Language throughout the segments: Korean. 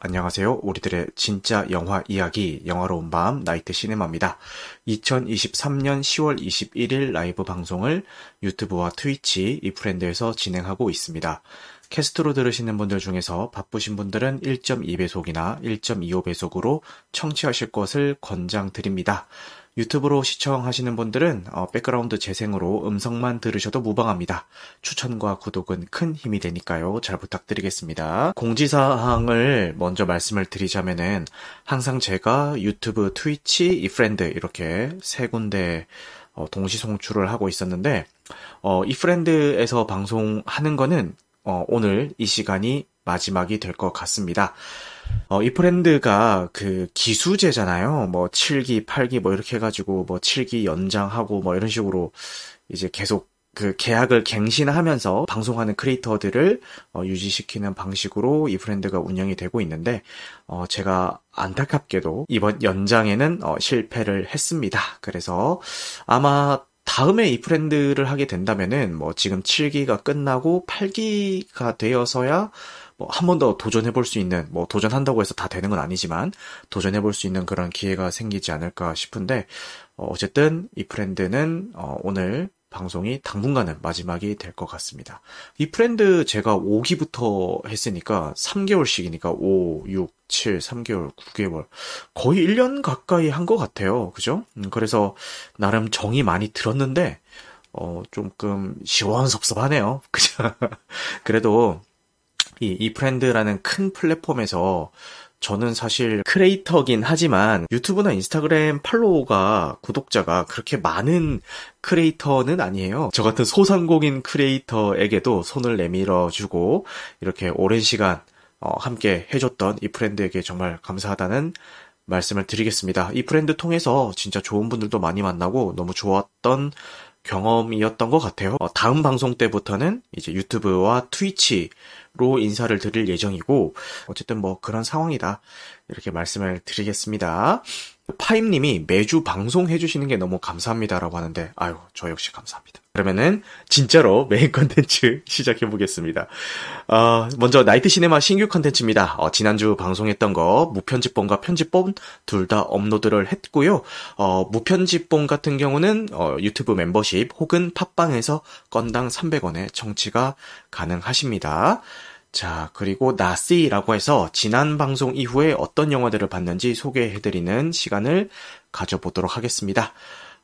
안녕하세요. 우리들의 진짜 영화 이야기, 영화로운 밤, 나이트 시네마입니다. 2023년 10월 21일 라이브 방송을 유튜브와 트위치, 이프랜드에서 진행하고 있습니다. 캐스트로 들으시는 분들 중에서 바쁘신 분들은 1.2배속이나 1.25배속으로 청취하실 것을 권장드립니다. 유튜브로 시청하시는 분들은 어, 백그라운드 재생으로 음성만 들으셔도 무방합니다. 추천과 구독은 큰 힘이 되니까요. 잘 부탁드리겠습니다. 공지사항을 먼저 말씀을 드리자면은 항상 제가 유튜브, 트위치, 이프렌드 이렇게 세 군데 어, 동시 송출을 하고 있었는데 어, 이프렌드에서 방송하는 거는 어, 오늘 이 시간이 마지막이 될 것 같습니다. 어, 이 브랜드가 그 기수제잖아요. 뭐 7기, 8기 뭐 이렇게 해가지고 뭐 7기 연장하고 뭐 이런 식으로 이제 계속 그 계약을 갱신하면서 방송하는 크리에이터들을 어, 유지시키는 방식으로 이 브랜드가 운영이 되고 있는데 어, 제가 안타깝게도 이번 연장에는 어, 실패를 했습니다. 그래서 아마 다음에 이 브랜드를 하게 된다면은 뭐 지금 7기가 끝나고 8기가 되어서야 뭐 한 번 더 도전해 볼 수 있는 뭐 도전한다고 해서 다 되는 건 아니지만 도전해 볼 수 있는 그런 기회가 생기지 않을까 싶은데 어, 어쨌든 이 브랜드는 어, 오늘 방송이 당분간은 마지막이 될 것 같습니다. 이프랜드 제가 5기부터 했으니까 3개월씩이니까 5, 6, 7, 3개월, 9개월. 거의 1년 가까이 한 것 같아요. 그죠? 음, 그래서 나름 정이 많이 들었는데, 어, 조금 시원섭섭하네요. 그죠? 그래도 이, 이프랜드라는 큰 플랫폼에서 저는 사실 크리에이터긴 하지만 유튜브나 인스타그램 팔로워가 구독자가 그렇게 많은 크리에이터는 아니에요. 저 같은 소상공인 크리에이터에게도 손을 내밀어 주고 이렇게 오랜 시간 어, 함께 해줬던 이 브랜드에게 정말 감사하다는 말씀을 드리겠습니다. 이 브랜드 통해서 진짜 좋은 분들도 많이 만나고 너무 좋았던 경험이었던 것 같아요. 어, 다음 방송 때부터는 이제 유튜브와 트위치로 인사를 드릴 예정이고, 어쨌든 뭐 그런 상황이다. 이렇게 말씀을 드리겠습니다. 파임님이 매주 방송해주시는 게 너무 감사합니다라고 하는데, 아유, 저 역시 감사합니다. 그러면은, 진짜로 메인 컨텐츠 시작해보겠습니다. 어, 먼저, 나이트 시네마 신규 컨텐츠입니다. 어, 지난주 방송했던 거, 무편집본과 편집본 둘 다 업로드를 했고요. 어, 무편집본 같은 경우는, 어, 유튜브 멤버십 혹은 팟빵에서 건당 300원에 청취가 가능하십니다. 자, 그리고 나시라고 해서 지난 방송 이후에 어떤 영화들을 봤는지 소개해드리는 시간을 가져보도록 하겠습니다.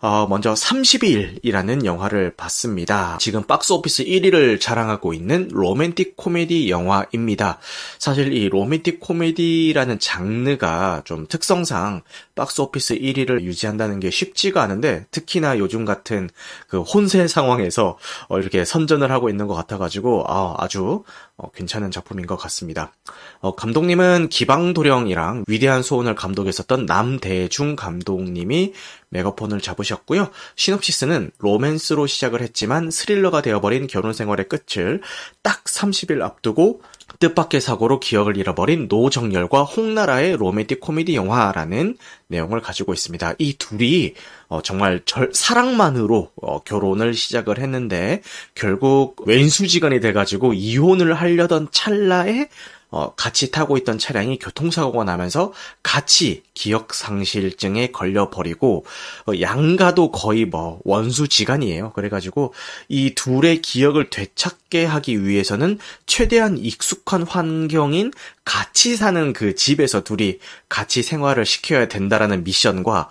어, 먼저 30일이라는 영화를 봤습니다. 지금 박스 오피스 1위를 자랑하고 있는 로맨틱 코미디 영화입니다. 사실 이 로맨틱 코미디라는 장르가 좀 특성상 박스 오피스 1위를 유지한다는 게 쉽지가 않은데 특히나 요즘 같은 그 혼세 상황에서 어, 이렇게 선전을 하고 있는 것 같아가지고 아, 주 어, 괜찮은 작품인 것 같습니다. 어, 감독님은 기방도령이랑 위대한 소원을 감독했었던 남대중 감독님이 메가폰을 잡으셨고요. 시놉시스는 로맨스로 시작을 했지만 스릴러가 되어버린 결혼 생활의 끝을 딱 30일 앞두고 뜻밖의 사고로 기억을 잃어버린 노정열과 홍나라의 로맨틱 코미디 영화라는 내용을 가지고 있습니다. 이 둘이 어, 정말 절, 사랑만으로 어, 결혼을 시작을 했는데 결국 왼수지간이 돼가지고 이혼을 하려던 찰나에 어, 같이 타고 있던 차량이 교통사고가 나면서 같이 기억상실증에 걸려버리고 어, 양가도 거의 뭐 원수지간이에요. 그래가지고 이 둘의 기억을 되찾게 하기 위해서는 최대한 익숙한 환경인 같이 사는 그 집에서 둘이 같이 생활을 시켜야 된다라는 미션과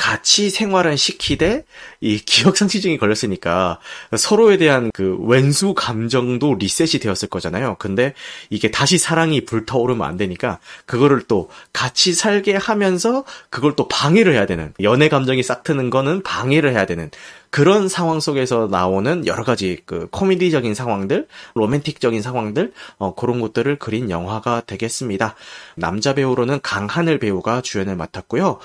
같이 생활은 시키되 이 기억상실증이 걸렸으니까 서로에 대한 그 왼수 감정도 리셋이 되었을 거잖아요. 근데 이게 다시 사랑이 불타오르면 안 되니까 그거를 또 같이 살게 하면서 그걸 또 방해를 해야 되는 연애 감정이 싹 트는 거는 방해를 해야 되는 그런 상황 속에서 나오는 여러 가지 그 코미디적인 상황들, 로맨틱적인 상황들, 어, 그런 것들을 그린 영화가 되겠습니다. 남자 배우로는 강하늘 배우가 주연을 맡았고요.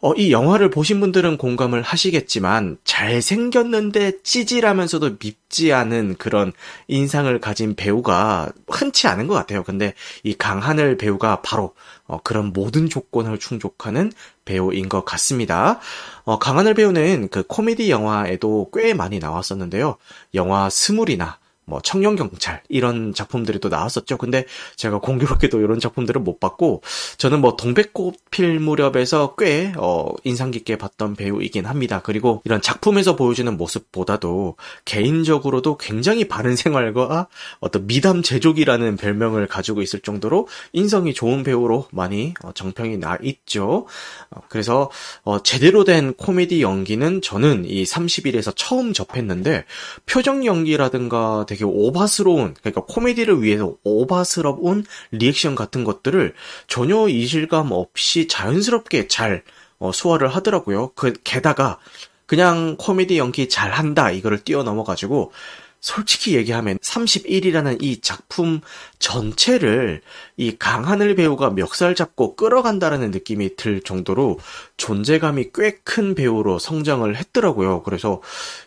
어, 이 영화를 보신 분들은 공감을 하시겠지만 잘생겼는데 찌질하면서도 밉지 않은 그런 인상을 가진 배우가 흔치 않은 것 같아요. 근데 이 강하늘 배우가 바로 어, 그런 모든 조건을 충족하는 배우인 것 같습니다. 어, 강하늘 배우는 그 코미디 영화에도 꽤 많이 나왔었는데요. 영화 스물이나 뭐 청년 경찰 이런 작품들이 또 나왔었죠. 근데 제가 공교롭게도 이런 작품들을 못 봤고 저는 뭐 동백꽃 필 무렵에서 꽤 어, 인상 깊게 봤던 배우이긴 합니다. 그리고 이런 작품에서 보여주는 모습보다도 개인적으로도 굉장히 바른 생활과 어떤 미담 제조기라는 별명을 가지고 있을 정도로 인성이 좋은 배우로 많이 어, 정평이 나 있죠. 어, 그래서 어, 제대로 된 코미디 연기는 저는 이 30일에서 처음 접했는데 표정 연기라든가 되게 오바스러운 그러니까 코미디를 위해서 오바스러운 리액션 같은 것들을 전혀 이질감 없이 자연스럽게 잘 어, 소화를 하더라고요. 그 게다가 그냥 코미디 연기 잘한다 이거를 뛰어넘어 가지고 솔직히 얘기하면 31이라는 이 작품 전체를 이 강하늘 배우가 멱살 잡고 끌어간다라는 느낌이 들 정도로 존재감이 꽤 큰 배우로 성장을 했더라고요. 그래서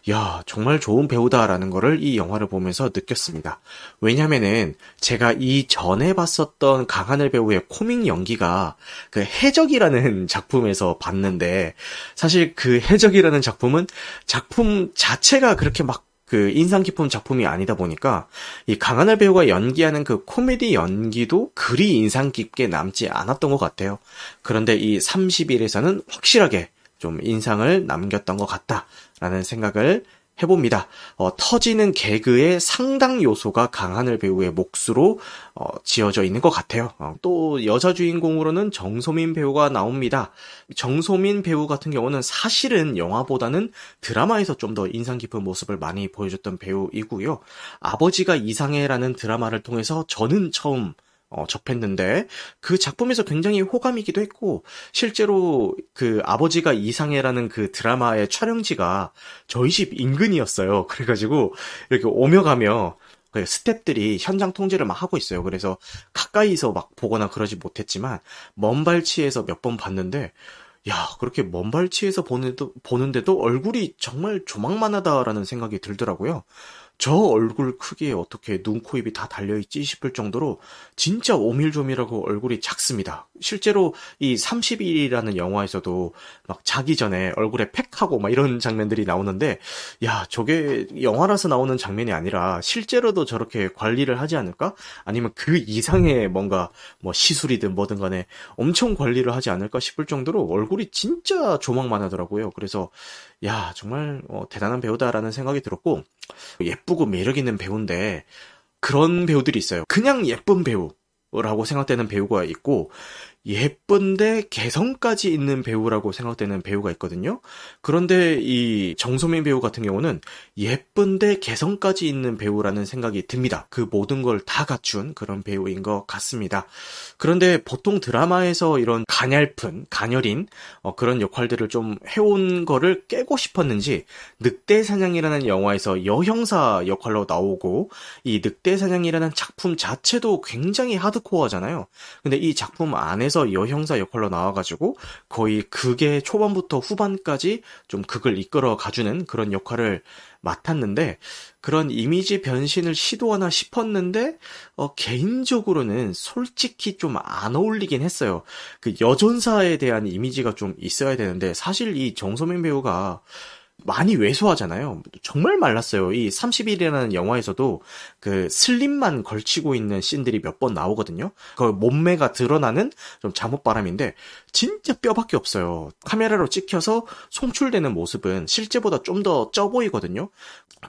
야 정말 좋은 배우다라는 거를 이 영화를 보면서 느꼈습니다. 왜냐면은 제가 이 전에 봤었던 강하늘 배우의 코믹 연기가 그 해적이라는 작품에서 봤는데 사실 그 해적이라는 작품은 작품 자체가 그렇게 막 그 인상 깊은 작품이 아니다 보니까 이 강하늘 배우가 연기하는 그 코미디 연기도 그리 인상 깊게 남지 않았던 것 같아요. 그런데 이 30일에서는 확실하게 좀 인상을 남겼던 것 같다라는 생각을 해봅니다. 어, 터지는 개그의 상당 요소가 강하늘 배우의 몫으로 어, 지어져 있는 것 같아요. 어, 또 여자 주인공으로는 정소민 배우가 나옵니다. 정소민 배우 같은 경우는 사실은 영화보다는 드라마에서 좀 더 인상 깊은 모습을 많이 보여줬던 배우이고요. 아버지가 이상해라는 드라마를 통해서 저는 처음 어, 접했는데 그 작품에서 굉장히 호감이기도 했고 실제로 그 아버지가 이상해라는 그 드라마의 촬영지가 저희 집 인근이었어요. 그래가지고 이렇게 오며 가며 그 스탭들이 현장 통제를 막 하고 있어요. 그래서 가까이서 막 보거나 그러지 못했지만 먼 발치에서 몇 번 봤는데 야, 그렇게 먼 발치에서 보는데도, 보는데도 얼굴이 정말 조망만하다라는 생각이 들더라고요. 저 얼굴 크기에 어떻게 눈, 코, 입이 다 달려있지 싶을 정도로 진짜 오밀조밀하고 얼굴이 작습니다. 실제로 이 30일이라는 영화에서도 막 자기 전에 얼굴에 팩하고 막 이런 장면들이 나오는데 야, 저게 영화라서 나오는 장면이 아니라 실제로도 저렇게 관리를 하지 않을까? 아니면 그 이상의 뭔가 뭐 시술이든 뭐든 간에 엄청 관리를 하지 않을까 싶을 정도로 얼굴이 진짜 조망만 하더라고요. 그래서 야, 정말 어, 대단한 배우다라는 생각이 들었고 예쁘고 매력 있는 배우인데 그런 배우들이 있어요. 그냥 예쁜 배우라고 생각되는 배우가 있고 예쁜데 개성까지 있는 배우라고 생각되는 배우가 있거든요. 그런데 이 정소민 배우 같은 경우는 예쁜데 개성까지 있는 배우라는 생각이 듭니다. 그 모든 걸 다 갖춘 그런 배우인 것 같습니다. 그런데 보통 드라마에서 이런 가냘픈, 가녀린 어, 그런 역할들을 좀 해온 거를 깨고 싶었는지 늑대 사냥이라는 영화에서 여형사 역할로 나오고 이 늑대 사냥이라는 작품 자체도 굉장히 하드코어잖아요. 근데 이 작품 안에 안 에서 여형사 역할로 나와가지고 거의 극의 초반부터 후반까지 좀 극을 이끌어 가주는 그런 역할을 맡았는데 그런 이미지 변신을 시도하나 싶었는데 어, 개인적으로는 솔직히 좀 안 어울리긴 했어요. 그 여전사에 대한 이미지가 좀 있어야 되는데 사실 이 정소민 배우가 많이 왜소하잖아요. 정말 말랐어요. 이 30일이라는 영화에서도 그 슬림만 걸치고 있는 씬들이 몇 번 나오거든요. 그 몸매가 드러나는 좀 잠옷바람인데 진짜 뼈밖에 없어요. 카메라로 찍혀서 송출되는 모습은 실제보다 좀 더 쪄 보이거든요.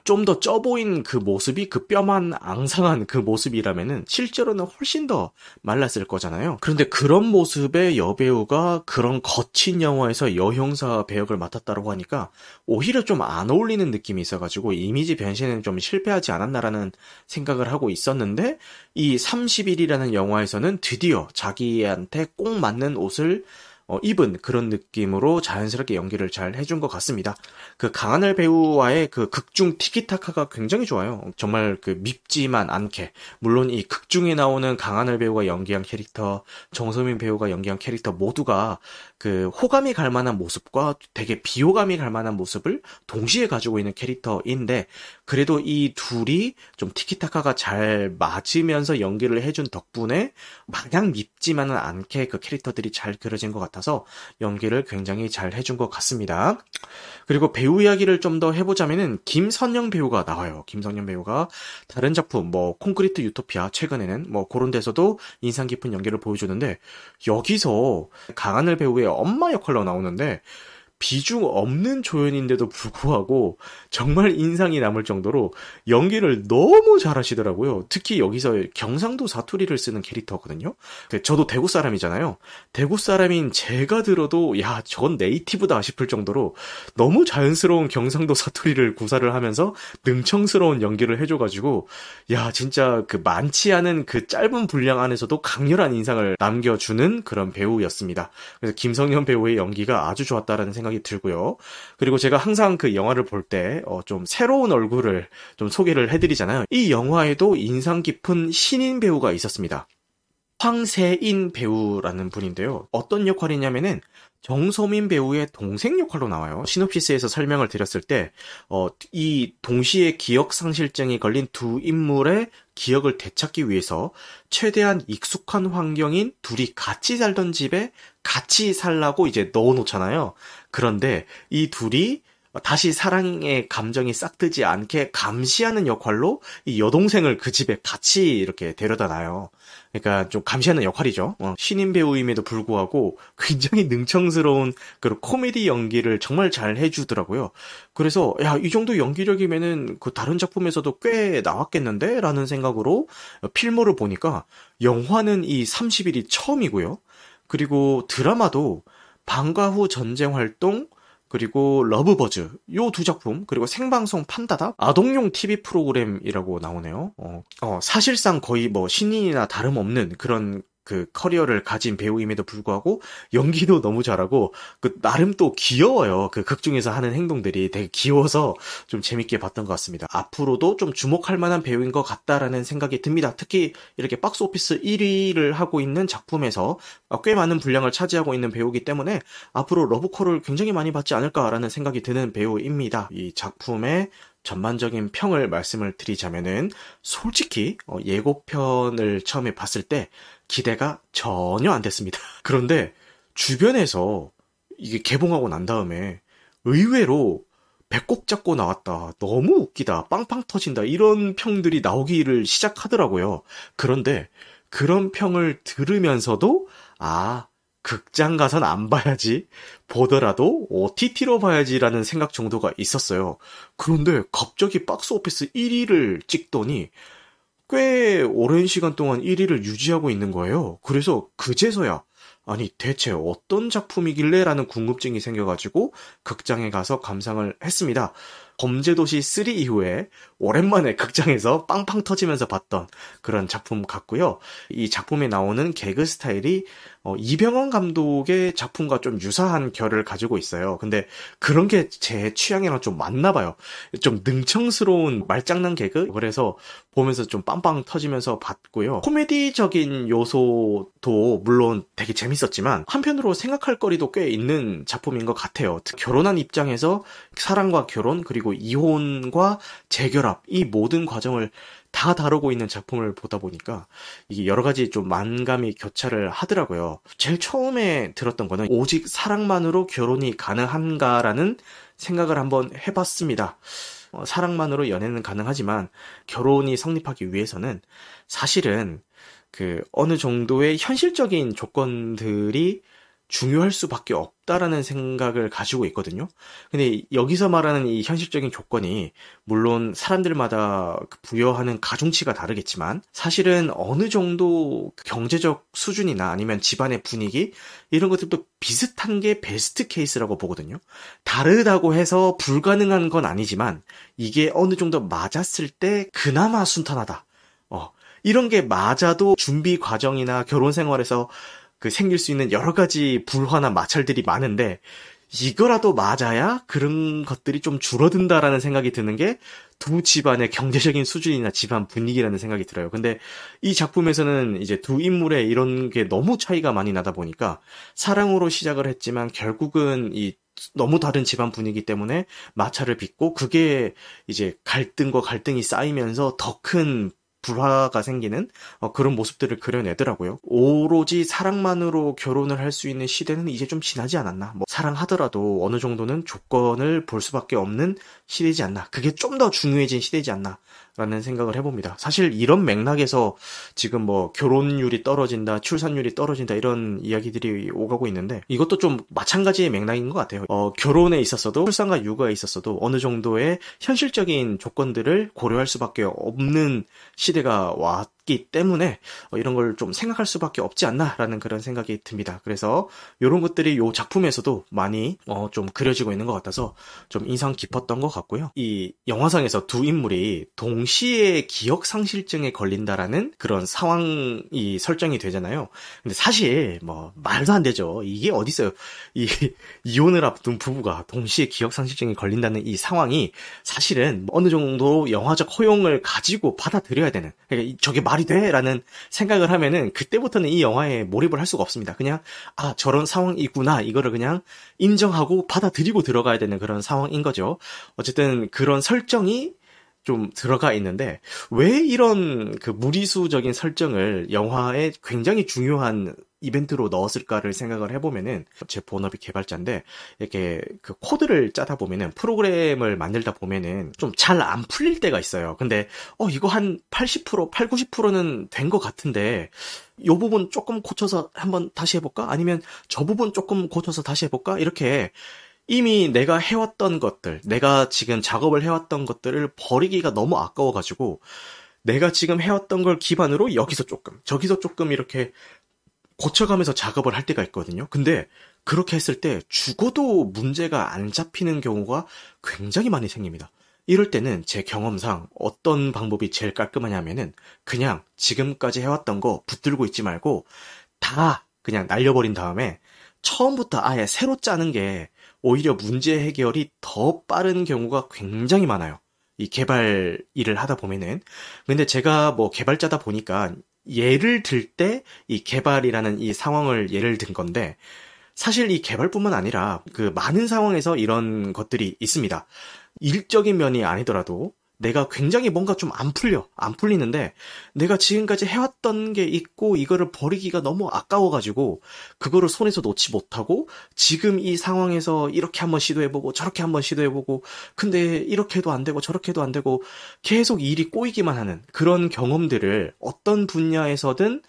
좀 더 쪄 보인 그 모습이 그 뼈만 앙상한 그 모습이라면은 실제로는 훨씬 더 말랐을 거잖아요. 그런데 그런 모습의 여배우가 그런 거친 영화에서 여형사 배역을 맡았다고 하니까 오 히려 좀 안 어울리는 느낌이 있어가지고 이미지 변신은 좀 실패하지 않았나라는 생각을 하고 있었는데 이 30일이라는 영화에서는 드디어 자기한테 꼭 맞는 옷을 어, 입은 그런 느낌으로 자연스럽게 연기를 잘 해준 것 같습니다. 그 강하늘 배우와의 그 극중 티키타카가 굉장히 좋아요. 정말 그 밉지만 않게. 물론 이 극중에 나오는 강하늘 배우가 연기한 캐릭터, 정소민 배우가 연기한 캐릭터 모두가 그 호감이 갈 만한 모습과 되게 비호감이 갈 만한 모습을 동시에 가지고 있는 캐릭터인데 그래도 이 둘이 좀 티키타카가 잘 맞으면서 연기를 해준 덕분에 마냥 밉지만은 않게 그 캐릭터들이 잘 그려진 것. 같아서 연기를 굉장히 잘 해준 것 같습니다. 그리고 배우 이야기를 좀 더 해보자면은 김선영 배우가 나와요. 김선영 배우가 다른 작품 뭐 콘크리트 유토피아 최근에는 뭐 그런 데서도 인상 깊은 연기를 보여주는데 여기서 강하늘 배우의 엄마 역할로 나오는데 비중 없는 조연인데도 불구하고 정말 인상이 남을 정도로 연기를 너무 잘하시더라고요. 특히 여기서 경상도 사투리를 쓰는 캐릭터거든요. 저도 대구 사람이잖아요. 대구 사람인 제가 들어도 야, 전 네이티브다 싶을 정도로 너무 자연스러운 경상도 사투리를 구사를 하면서 능청스러운 연기를 해줘가지고 야, 진짜 그 많지 않은 그 짧은 분량 안에서도 강렬한 인상을 남겨주는 그런 배우였습니다. 그래서 김성현 배우의 연기가 아주 좋았다라는 생각이 생각이 들고요. 그리고 제가 항상 그 영화를 볼 때좀 어, 새로운 얼굴을 좀 소개를 해드리잖아요. 이 영화에도 인상 깊은 신인 배우가 있었습니다. 황세인 배우라는 분인데요. 어떤 역할이냐면은 정소민 배우의 동생 역할로 나와요. 시놉시스에서 설명을 드렸을 때, 어, 이 동시에 기억 상실증이 걸린 두 인물의 기억을 되찾기 위해서 최대한 익숙한 환경인 둘이 같이 살던 집에 같이 살라고 이제 넣어 놓잖아요. 그런데 이 둘이 다시 사랑의 감정이 싹트지 않게 감시하는 역할로 이 여동생을 그 집에 같이 이렇게 데려다 놔요. 그러니까 좀 감시하는 역할이죠. 어, 신인 배우임에도 불구하고 굉장히 능청스러운 그런 코미디 연기를 정말 잘 해주더라고요. 그래서 야 이 정도 연기력이면은 그 다른 작품에서도 꽤 나왔겠는데? 라는 생각으로 필모를 보니까 영화는 이 30일이 처음이고요. 그리고 드라마도 방과 후 전쟁 활동 그리고 러브버즈 요 두 작품 그리고 생방송 판다다 아동용 TV 프로그램이라고 나오네요. 어, 어, 사실상 거의 뭐 신인이나 다름없는 그런 그 커리어를 가진 배우임에도 불구하고 연기도 너무 잘하고 그 나름 또 귀여워요. 그 극 중에서 하는 행동들이 되게 귀여워서 좀 재밌게 봤던 것 같습니다. 앞으로도 좀 주목할 만한 배우인 것 같다라는 생각이 듭니다. 특히 이렇게 박스 오피스 1위를 하고 있는 작품에서 꽤 많은 분량을 차지하고 있는 배우기 때문에 앞으로 러브콜을 굉장히 많이 받지 않을까라는 생각이 드는 배우입니다. 이 작품의 전반적인 평을 말씀을 드리자면은 솔직히 어, 예고편을 처음에 봤을 때 기대가 전혀 안 됐습니다. 그런데 주변에서 이게 개봉하고 난 다음에 의외로 배꼽 잡고 나왔다. 너무 웃기다. 빵빵 터진다. 이런 평들이 나오기를 시작하더라고요. 그런데 그런 평을 들으면서도 아, 극장 가선 안 봐야지. 보더라도 OTT로 봐야지라는 생각 정도가 있었어요. 그런데 갑자기 박스 오피스 1위를 찍더니 꽤 오랜 시간 동안 1위를 유지하고 있는 거예요. 그래서 그제서야 아니 대체 어떤 작품이길래 라는 궁금증이 생겨가지고 극장에 가서 감상을 했습니다. 범죄도시 3 이후에 오랜만에 극장에서 빵빵 터지면서 봤던 그런 작품 같고요. 이 작품에 나오는 개그 스타일이 어, 이병헌 감독의 작품과 좀 유사한 결을 가지고 있어요. 근데 그런 게 제 취향이랑 좀 맞나 봐요. 좀 능청스러운 말장난 개그? 그래서 보면서 좀 빵빵 터지면서 봤고요. 코미디적인 요소도 물론 되게 재밌었지만 한편으로 생각할 거리도 꽤 있는 작품인 것 같아요. 결혼한 입장에서 사랑과 결혼 그리고 이혼과 재결합 이 모든 과정을 다 다루고 있는 작품을 보다 보니까 이게 여러 가지 좀 만감이 교차를 하더라고요. 제일 처음에 들었던 거는 오직 사랑만으로 결혼이 가능한가라는 생각을 한번 해봤습니다. 어, 사랑만으로 연애는 가능하지만 결혼이 성립하기 위해서는 사실은 그 어느 정도의 현실적인 조건들이 중요할 수밖에 없다라는 생각을 가지고 있거든요. 근데 여기서 말하는 이 현실적인 조건이 물론 사람들마다 그 부여하는 가중치가 다르겠지만 사실은 어느 정도 경제적 수준이나 아니면 집안의 분위기 이런 것들도 비슷한 게 베스트 케이스라고 보거든요. 다르다고 해서 불가능한 건 아니지만 이게 어느 정도 맞았을 때 그나마 순탄하다. 어, 이런 게 맞아도 준비 과정이나 결혼 생활에서 그 생길 수 있는 여러 가지 불화나 마찰들이 많은데 이거라도 맞아야 그런 것들이 좀 줄어든다라는 생각이 드는 게 두 집안의 경제적인 수준이나 집안 분위기라는 생각이 들어요. 근데 이 작품에서는 이제 두 인물의 이런 게 너무 차이가 많이 나다 보니까 사랑으로 시작을 했지만 결국은 이 너무 다른 집안 분위기 때문에 마찰을 빚고 그게 이제 갈등과 갈등이 쌓이면서 더 큰 불화가 생기는 어, 그런 모습들을 그려내더라고요. 오로지 사랑만으로 결혼을 할 수 있는 시대는 이제 좀 지나지 않았나? 뭐 사랑하더라도 어느 정도는 조건을 볼 수밖에 없는 시대지 않나? 그게 좀 더 중요해진 시대지 않나? 라는 생각을 해봅니다. 사실 이런 맥락에서 지금 뭐 결혼율이 떨어진다, 출산율이 떨어진다 이런 이야기들이 오가고 있는데 이것도 좀 마찬가지의 맥락인 것 같아요. 어, 결혼에 있었어도 출산과 육아에 있었어도 어느 정도의 현실적인 조건들을 고려할 수밖에 없는 시대가 왔 기 때문에 어, 이런 걸 좀 생각할 수밖에 없지 않나라는 그런 생각이 듭니다. 그래서 이런 것들이 이 작품에서도 많이 어, 좀 그려지고 있는 것 같아서 좀 인상 깊었던 것 같고요. 이 영화상에서 두 인물이 동시에 기억 상실증에 걸린다라는 그런 상황이 설정이 되잖아요. 근데 사실 뭐 말도 안 되죠. 이게 어디 있어요? 이 이혼을 앞둔 부부가 동시에 기억 상실증에 걸린다는 이 상황이 사실은 어느 정도 영화적 허용을 가지고 받아들여야 되는 그러니까 저게 말이 돼 라는 생각을 하면은 그때부터는 이 영화에 몰입을 할 수가 없습니다. 그냥 아 저런 상황이 있구나 이거를 그냥 인정하고 받아들이고 들어가야 되는 그런 상황인 거죠. 어쨌든 그런 설정이 좀 들어가 있는데 왜 이런 그 무리수적인 설정을 영화에 굉장히 중요한 이벤트로 넣었을까를 생각을 해보면은 제 본업이 개발자인데 이렇게 그 코드를 짜다 보면은 프로그램을 만들다 보면은 좀 잘 안 풀릴 때가 있어요. 근데 어 이거 한 80% 8, 90%는 된 것 같은데 요 부분 조금 고쳐서 한번 다시 해볼까? 아니면 저 부분 조금 고쳐서 다시 해볼까? 이렇게 이미 내가 해왔던 것들, 내가 지금 작업을 해왔던 것들을 버리기가 너무 아까워가지고, 내가 지금 해왔던 걸 기반으로 여기서 조금, 저기서 조금 이렇게 고쳐가면서 작업을 할 때가 있거든요. 근데 그렇게 했을 때 죽어도 문제가 안 잡히는 경우가 굉장히 많이 생깁니다. 이럴 때는 제 경험상 어떤 방법이 제일 깔끔하냐면은 그냥 지금까지 해왔던 거 붙들고 있지 말고 다 그냥 날려버린 다음에 처음부터 아예 새로 짜는 게 오히려 문제 해결이 더 빠른 경우가 굉장히 많아요. 이 개발 일을 하다 보면은. 근데 제가 뭐 개발자다 보니까 예를 들 때 이 개발이라는 이 상황을 예를 든 건데 사실 이 개발뿐만 아니라 그 많은 상황에서 이런 것들이 있습니다. 일적인 면이 아니더라도 내가 굉장히 뭔가 좀 안 풀려. 안 풀리는데 내가 지금까지 해왔던 게 있고 이거를 버리기가 너무 아까워가지고 그거를 손에서 놓지 못하고 지금 이 상황에서 이렇게 한번 시도해보고 저렇게 한번 시도해보고 근데 이렇게 해도 안 되고 저렇게 해도 안 되고 계속 일이 꼬이기만 하는 그런 경험들을 어떤 분야에서든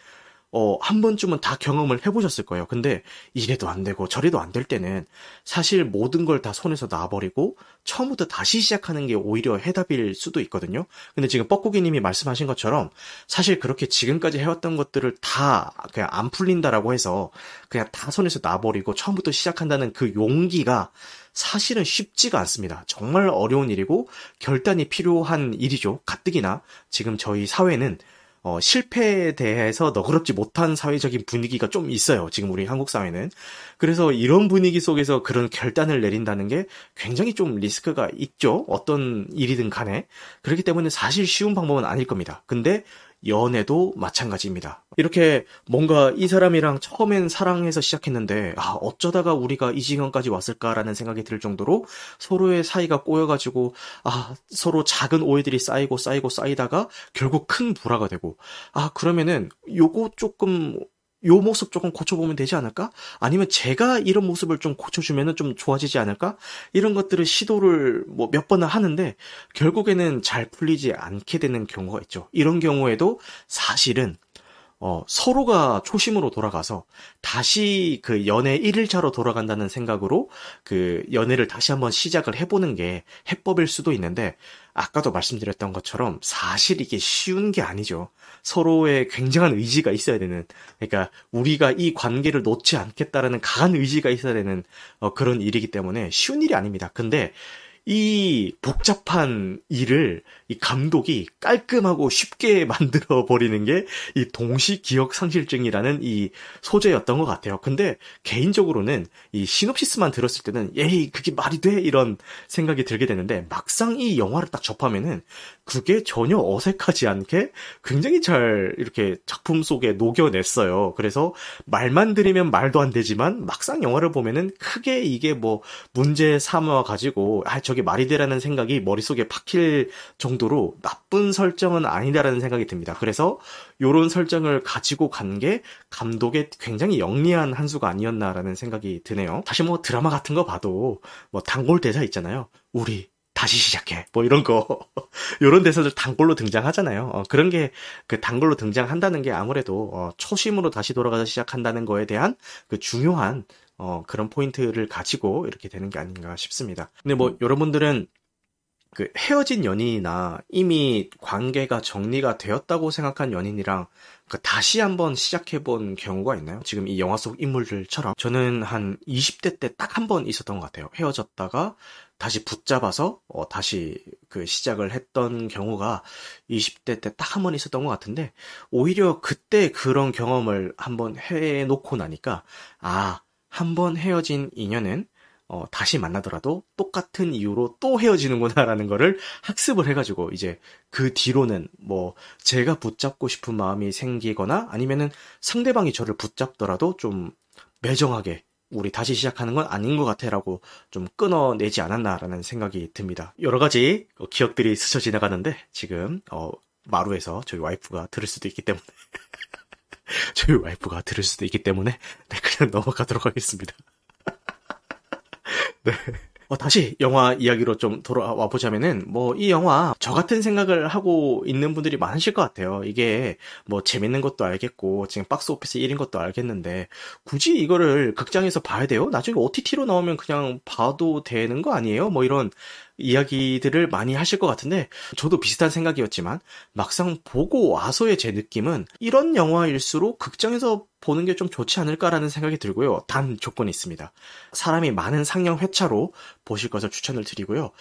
어, 한 번쯤은 다 경험을 해보셨을 거예요. 근데 이래도 안 되고 저래도 안 될 때는 사실 모든 걸 다 손에서 놔버리고 처음부터 다시 시작하는 게 오히려 해답일 수도 있거든요. 근데 지금 뻐꾸기님이 말씀하신 것처럼 사실 그렇게 지금까지 해왔던 것들을 다 그냥 안 풀린다라고 해서 그냥 다 손에서 놔버리고 처음부터 시작한다는 그 용기가 사실은 쉽지가 않습니다. 정말 어려운 일이고 결단이 필요한 일이죠. 가뜩이나 지금 저희 사회는 어, 실패에 대해서 너그럽지 못한 사회적인 분위기가 좀 있어요. 지금 우리 한국 사회는. 그래서 이런 분위기 속에서 그런 결단을 내린다는 게 굉장히 좀 리스크가 있죠. 어떤 일이든 간에. 그렇기 때문에 사실 쉬운 방법은 아닐 겁니다. 근데 연애도 마찬가지입니다. 이렇게 뭔가 이 사람이랑 처음엔 사랑해서 시작했는데 아 어쩌다가 우리가 이 지경까지 왔을까라는 생각이 들 정도로 서로의 사이가 꼬여가지고 아 서로 작은 오해들이 쌓이고 쌓이고 쌓이다가 결국 큰 불화가 되고 아 그러면은 요거 조금 요 모습 조금 고쳐보면 되지 않을까? 아니면 제가 이런 모습을 좀 고쳐주면은 좀 좋아지지 않을까? 이런 것들을 시도를 뭐 몇 번을 하는데 결국에는 잘 풀리지 않게 되는 경우가 있죠. 이런 경우에도 사실은 어, 서로가 초심으로 돌아가서 다시 그 연애 1일차로 돌아간다는 생각으로 그 연애를 다시 한번 시작을 해보는 게 해법일 수도 있는데 아까도 말씀드렸던 것처럼 사실 이게 쉬운 게 아니죠. 서로의 굉장한 의지가 있어야 되는 그러니까 우리가 이 관계를 놓지 않겠다라는 강한 의지가 있어야 되는 어, 그런 일이기 때문에 쉬운 일이 아닙니다. 근데 이 복잡한 일을 이 감독이 깔끔하고 쉽게 만들어 버리는 게 이 동시 기억 상실증이라는 이 소재였던 것 같아요. 근데 개인적으로는 이 시놉시스만 들었을 때는 에이 그게 말이 돼 이런 생각이 들게 되는데 막상 이 영화를 딱 접하면은 그게 전혀 어색하지 않게 굉장히 잘 이렇게 작품 속에 녹여냈어요. 그래서 말만 들으면 말도 안 되지만 막상 영화를 보면은 크게 이게 뭐 문제 삼아 가지고 아 저. 저게 말이 되라는 생각이 머릿속에 박힐 정도로 나쁜 설정은 아니다라는 생각이 듭니다. 그래서 요런 설정을 가지고 간 게 감독의 굉장히 영리한 한 수가 아니었나라는 생각이 드네요. 다시 뭐 드라마 같은 거 봐도 뭐 단골 대사 있잖아요. 우리 다시 시작해. 뭐 이런 거. 요런 대사들 단골로 등장하잖아요. 어, 그런 게 그 단골로 등장한다는 게 아무래도 어, 초심으로 다시 돌아가서 시작한다는 거에 대한 그 중요한 어, 그런 포인트를 가지고 이렇게 되는 게 아닌가 싶습니다. 근데 뭐 여러분들은 그 헤어진 연인이나 이미 관계가 정리가 되었다고 생각한 연인이랑 그 다시 한번 시작해본 경우가 있나요? 지금 이 영화 속 인물들처럼 저는 한 20대 때 딱 한 번 있었던 것 같아요. 헤어졌다가 다시 붙잡아서 어, 다시 그 시작을 했던 경우가 20대 때 딱 한 번 있었던 것 같은데 오히려 그때 그런 경험을 한번 해놓고 나니까 아 한 번 헤어진 인연은 어, 다시 만나더라도 똑같은 이유로 또 헤어지는구나라는 거를 학습을 해가지고 이제 그 뒤로는 뭐 제가 붙잡고 싶은 마음이 생기거나 아니면은 상대방이 저를 붙잡더라도 좀 매정하게 우리 다시 시작하는 건 아닌 것 같아라고 좀 끊어내지 않았나라는 생각이 듭니다. 여러 가지 어, 기억들이 스쳐 지나가는데 지금 어, 마루에서 저희 와이프가 들을 수도 있기 때문에 저희 와이프가 들을 수도 있기 때문에 네, 그냥 넘어가도록 하겠습니다. 네. 어, 다시 영화 이야기로 좀 돌아와 보자면은 뭐 이 영화 저 같은 생각을 하고 있는 분들이 많으실 것 같아요. 이게 뭐 재밌는 것도 알겠고 지금 박스 오피스 1인 것도 알겠는데 굳이 이거를 극장에서 봐야 돼요? 나중에 OTT로 나오면 그냥 봐도 되는 거 아니에요? 뭐 이런 이야기들을 많이 하실 것 같은데 저도 비슷한 생각이었지만 막상 보고 와서의 제 느낌은 이런 영화일수록 극장에서 보는 게 좀 좋지 않을까라는 생각이 들고요. 단 조건이 있습니다. 사람이 많은 상영 회차로 보실 것을 추천을 드리고요.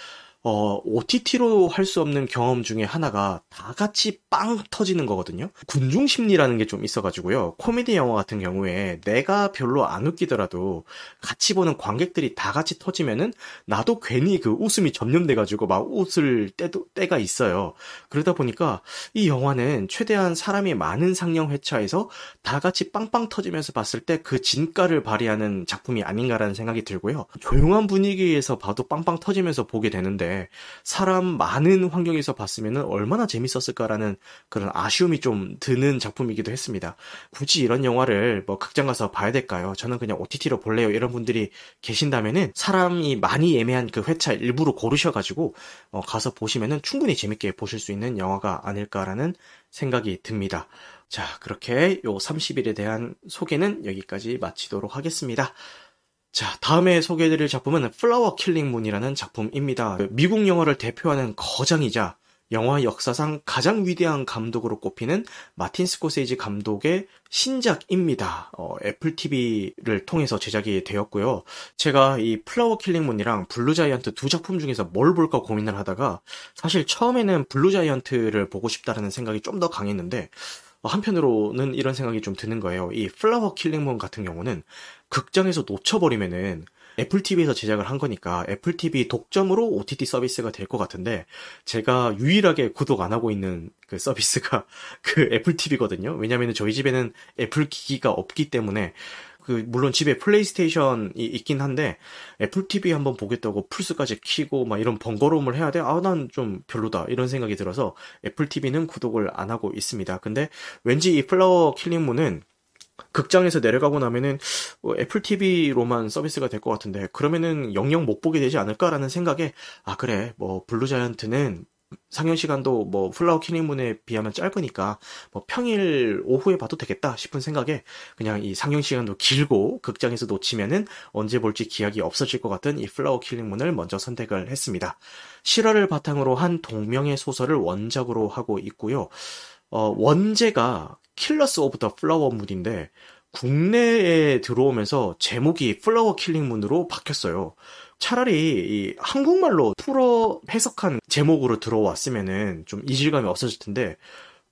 어, OTT로 할 수 없는 경험 중에 하나가 다 같이 빵 터지는 거거든요. 군중 심리라는 게 좀 있어가지고요. 코미디 영화 같은 경우에 내가 별로 안 웃기더라도 같이 보는 관객들이 다 같이 터지면은 나도 괜히 그 웃음이 점령돼가지고 막 웃을 때도, 때가 있어요. 그러다 보니까 이 영화는 최대한 사람이 많은 상영 회차에서 다 같이 빵빵 터지면서 봤을 때 그 진가를 발휘하는 작품이 아닌가라는 생각이 들고요. 조용한 분위기에서 봐도 빵빵 터지면서 보게 되는데 사람 많은 환경에서 봤으면 얼마나 재밌었을까라는 그런 아쉬움이 좀 드는 작품이기도 했습니다. 굳이 이런 영화를 뭐 극장 가서 봐야 될까요? 저는 그냥 OTT로 볼래요. 이런 분들이 계신다면은 사람이 많이 예매한 그 회차 일부러 고르셔가지고 어 가서 보시면은 충분히 재밌게 보실 수 있는 영화가 아닐까라는 생각이 듭니다. 자, 그렇게 요 30일에 대한 소개는 여기까지 마치도록 하겠습니다. 자, 다음에 소개해드릴 작품은 플라워 킬링 문이라는 작품입니다. 미국 영화를 대표하는 거장이자 영화 역사상 가장 위대한 감독으로 꼽히는 마틴 스코세이지 감독의 신작입니다. 어, 애플 TV를 통해서 제작이 되었고요. 제가 이 플라워 킬링 문이랑 블루 자이언트 두 작품 중에서 뭘 볼까 고민을 하다가 사실 처음에는 블루 자이언트를 보고 싶다는 생각이 좀 더 강했는데 어, 한편으로는 이런 생각이 좀 드는 거예요. 이 플라워 킬링문 같은 경우는 극장에서 놓쳐버리면은 애플 TV에서 제작을 한 거니까 애플 TV 독점으로 OTT 서비스가 될 것 같은데 제가 유일하게 구독 안 하고 있는 그 서비스가 그 애플 TV거든요. 왜냐면은 저희 집에는 애플 기기가 없기 때문에 그 물론 집에 플레이스테이션이 있긴 한데 애플 TV 한번 보겠다고 플스까지 키고 막 이런 번거로움을 해야 돼. 아 난 좀 별로다 이런 생각이 들어서 애플 TV는 구독을 안 하고 있습니다. 근데 왠지 이 플라워 킬링문은 극장에서 내려가고 나면은 어, 애플 TV로만 서비스가 될 것 같은데 그러면은 영영 못 보게 되지 않을까라는 생각에 아 그래 뭐 블루 자이언트는 상영 시간도 뭐 플라워 킬링문에 비하면 짧으니까 뭐 평일 오후에 봐도 되겠다 싶은 생각에 그냥 이 상영 시간도 길고 극장에서 놓치면은 언제 볼지 기약이 없어질 것 같은 이 플라워 킬링문을 먼저 선택을 했습니다. 실화를 바탕으로 한 동명의 소설을 원작으로 하고 있고요. 어, 원제가 Killers of the Flower Moon인데 국내에 들어오면서 제목이 플라워 킬링 문으로 바뀌었어요. 차라리 이 한국말로 풀어 해석한 제목으로 들어왔으면은 좀 이질감이 없어질 텐데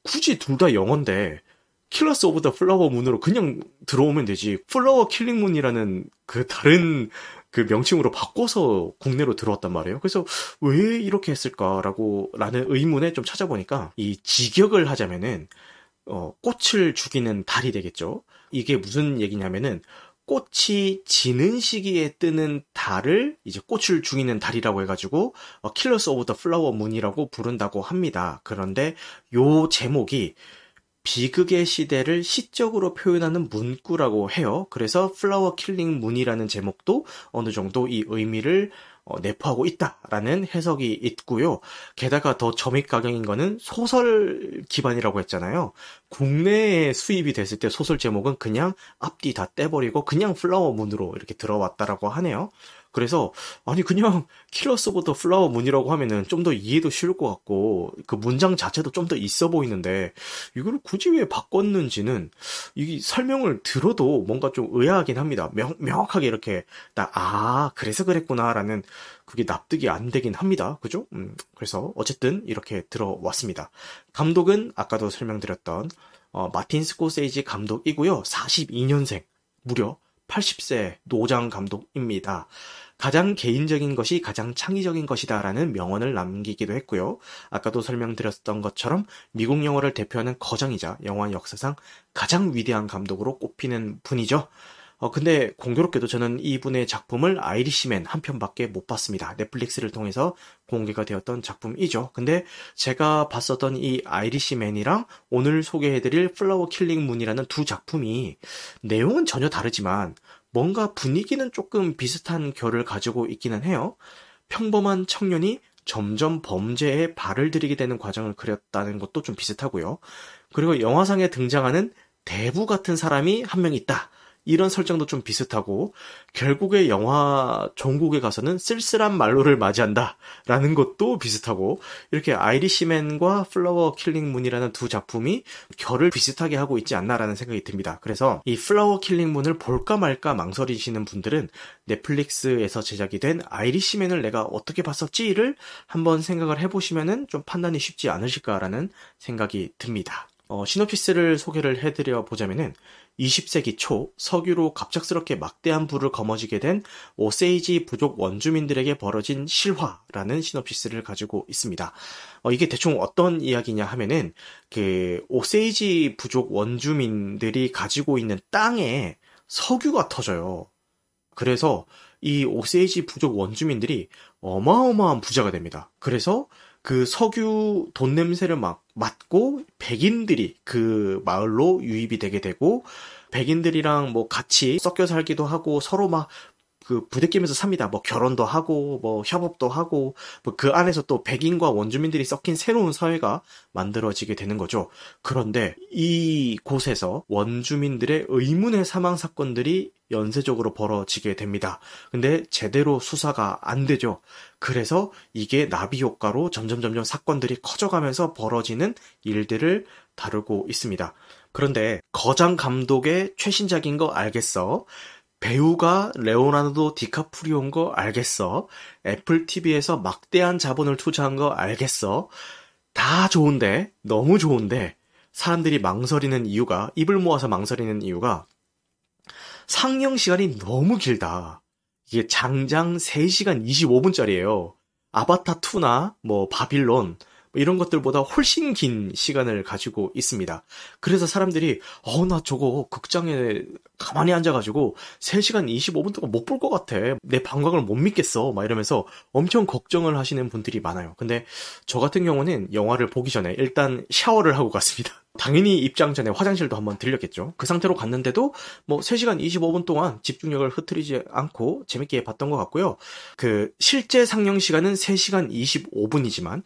굳이 둘 다 영어인데 Killers of the Flower Moon으로 그냥 들어오면 되지. 플라워 킬링 문이라는 그 다른 그 명칭으로 바꿔서 국내로 들어왔단 말이에요. 그래서 왜 이렇게 했을까라고 라는 의문에 좀 찾아보니까 이 직역을 하자면은 어 꽃을 죽이는 달이 되겠죠. 이게 무슨 얘기냐면은 꽃이 지는 시기에 뜨는 달을 이제 꽃을 죽이는 달이라고 해가지고 킬러스 오브 더 플라워 문이라고 부른다고 합니다. 그런데 요 제목이 비극의 시대를 시적으로 표현하는 문구라고 해요. 그래서 플라워 킬링 문이라는 제목도 어느 정도 이 의미를 어, 내포하고 있다라는 해석이 있고요. 게다가 더 점입가경인 거는 소설 기반이라고 했잖아요. 국내에 수입이 됐을 때 소설 제목은 그냥 앞뒤 다 떼버리고 그냥 플라워 문으로 이렇게 들어왔다라고 하네요. 그래서 아니 그냥 킬러스 오브 더 플라워 문이라고 하면은 좀 더 이해도 쉬울 것 같고 그 문장 자체도 좀 더 있어 보이는데 이거를 굳이 왜 바꿨는지는 이 설명을 들어도 뭔가 좀 의아하긴 합니다. 명, 명확하게 이렇게 딱 아 그래서 그랬구나라는 그게 납득이 안 되긴 합니다. 그죠? 음, 그래서 어쨌든 이렇게 들어왔습니다. 감독은 아까도 설명드렸던 어, 마틴 스코세이지 감독이고요. 42년생 무려 80세 노장 감독입니다. 가장 개인적인 것이 가장 창의적인 것이다라는 명언을 남기기도 했고요. 아까도 설명드렸던 것처럼 미국 영화를 대표하는 거장이자 영화 역사상 가장 위대한 감독으로 꼽히는 분이죠. 어, 근데 공교롭게도 저는 이분의 작품을 아이리시맨 한 편밖에 못 봤습니다. 넷플릭스를 통해서 공개가 되었던 작품이죠. 근데 제가 봤었던 이 아이리시맨이랑 오늘 소개해드릴 플라워 킬링 문이라는 두 작품이 내용은 전혀 다르지만 뭔가 분위기는 조금 비슷한 결을 가지고 있기는 해요. 평범한 청년이 점점 범죄에 발을 들이게 되는 과정을 그렸다는 것도 좀 비슷하고요. 그리고 영화상에 등장하는 대부 같은 사람이 한 명 있다. 이런 설정도 좀 비슷하고 결국에 영화 종국에 가서는 쓸쓸한 말로를 맞이한다 라는 것도 비슷하고 이렇게 아이리시맨과 플라워 킬링 문이라는 두 작품이 결을 비슷하게 하고 있지 않나라는 생각이 듭니다. 그래서 이 플라워 킬링 문을 볼까 말까 망설이시는 분들은 넷플릭스에서 제작이 된 아이리시맨을 내가 어떻게 봤었지를 한번 생각을 해보시면은 좀 판단이 쉽지 않으실까라는 생각이 듭니다. 어, 시놉시스를 소개를 해드려 보자면은 20세기 초 석유로 갑작스럽게 막대한 불을 거머쥐게 된 오세이지 부족 원주민들에게 벌어진 실화라는 시놉시스를 가지고 있습니다. 어, 이게 대충 어떤 이야기냐 하면은 그 오세이지 부족 원주민들이 가지고 있는 땅에 석유가 터져요. 그래서 이 오세이지 부족 원주민들이 어마어마한 부자가 됩니다. 그래서 그 석유 돈 냄새를 막 맡고 백인들이 그 마을로 유입이 되게 되고 백인들이랑 뭐 같이 섞여 살기도 하고 서로 막 그 부대끼면서 삽니다. 뭐 결혼도 하고 뭐 협업도 하고 뭐 그 안에서 또 백인과 원주민들이 섞인 새로운 사회가 만들어지게 되는 거죠. 그런데 이 곳에서 원주민들의 의문의 사망 사건들이 연쇄적으로 벌어지게 됩니다. 근데 제대로 수사가 안 되죠. 그래서 이게 나비 효과로 점점 점점 사건들이 커져가면서 벌어지는 일들을 다루고 있습니다. 그런데 거장 감독의 최신작인 거 알겠어? 배우가 레오나르도 디카프리오인 거 알겠어? 애플 TV에서 막대한 자본을 투자한 거 알겠어? 다 좋은데, 너무 좋은데, 사람들이 망설이는 이유가, 입을 모아서 망설이는 이유가, 상영 시간이 너무 길다. 이게 장장 3시간 25분짜리예요. 아바타 2나 뭐 바빌론 뭐 이런 것들보다 훨씬 긴 시간을 가지고 있습니다. 그래서 사람들이 어 나 저거 극장에 가만히 앉아가지고 3시간 25분 동안 못 볼 것 같아. 내 방광을 못 믿겠어. 막 이러면서 엄청 걱정을 하시는 분들이 많아요. 근데 저 같은 경우는 영화를 보기 전에 일단 샤워를 하고 갔습니다. 당연히 입장 전에 화장실도 한번 들렸겠죠. 그 상태로 갔는데도 뭐 3시간 25분 동안 집중력을 흐트리지 않고 재밌게 봤던 것 같고요. 그 실제 상영 시간은 3시간 25분이지만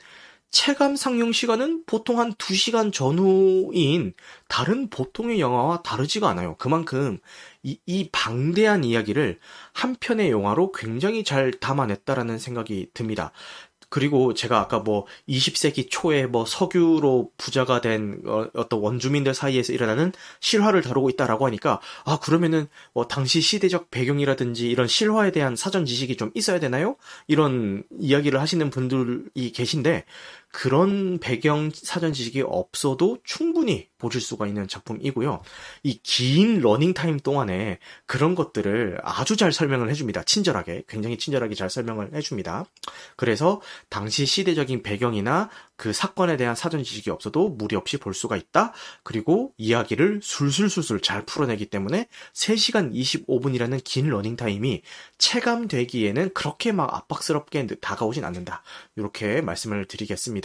체감 상영 시간은 보통 한 2시간 전후인 다른 보통의 영화와 다르지가 않아요. 그만큼 이, 이 방대한 이야기를 한 편의 영화로 굉장히 잘 담아냈다라는 생각이 듭니다. 그리고 제가 아까 뭐 20세기 초에 뭐 석유로 부자가 된 어, 떤 원주민들 사이에서 일어나는 실화를 다루고 있다라고 하니까 아 그러면은 뭐 당시 시대적 배경이라든지 이런 실화에 대한 사전 지식이 좀 있어야 되나요? 이런 이야기를 하시는 분들이 계신데 그런 배경 사전 지식이 없어도 충분히 보실 수가 있는 작품이고요. 이 긴 러닝 타임 동안에 그런 것들을 아주 잘 설명을 해줍니다. 친절하게, 굉장히 친절하게 잘 설명을 해줍니다. 그래서 당시 시대적인 배경이나 그 사건에 대한 사전 지식이 없어도 무리 없이 볼 수가 있다. 그리고 이야기를 술술술술 잘 풀어내기 때문에 3시간 25분이라는 긴 러닝 타임이 체감되기에는 그렇게 막 압박스럽게 다가오진 않는다. 이렇게 말씀을 드리겠습니다.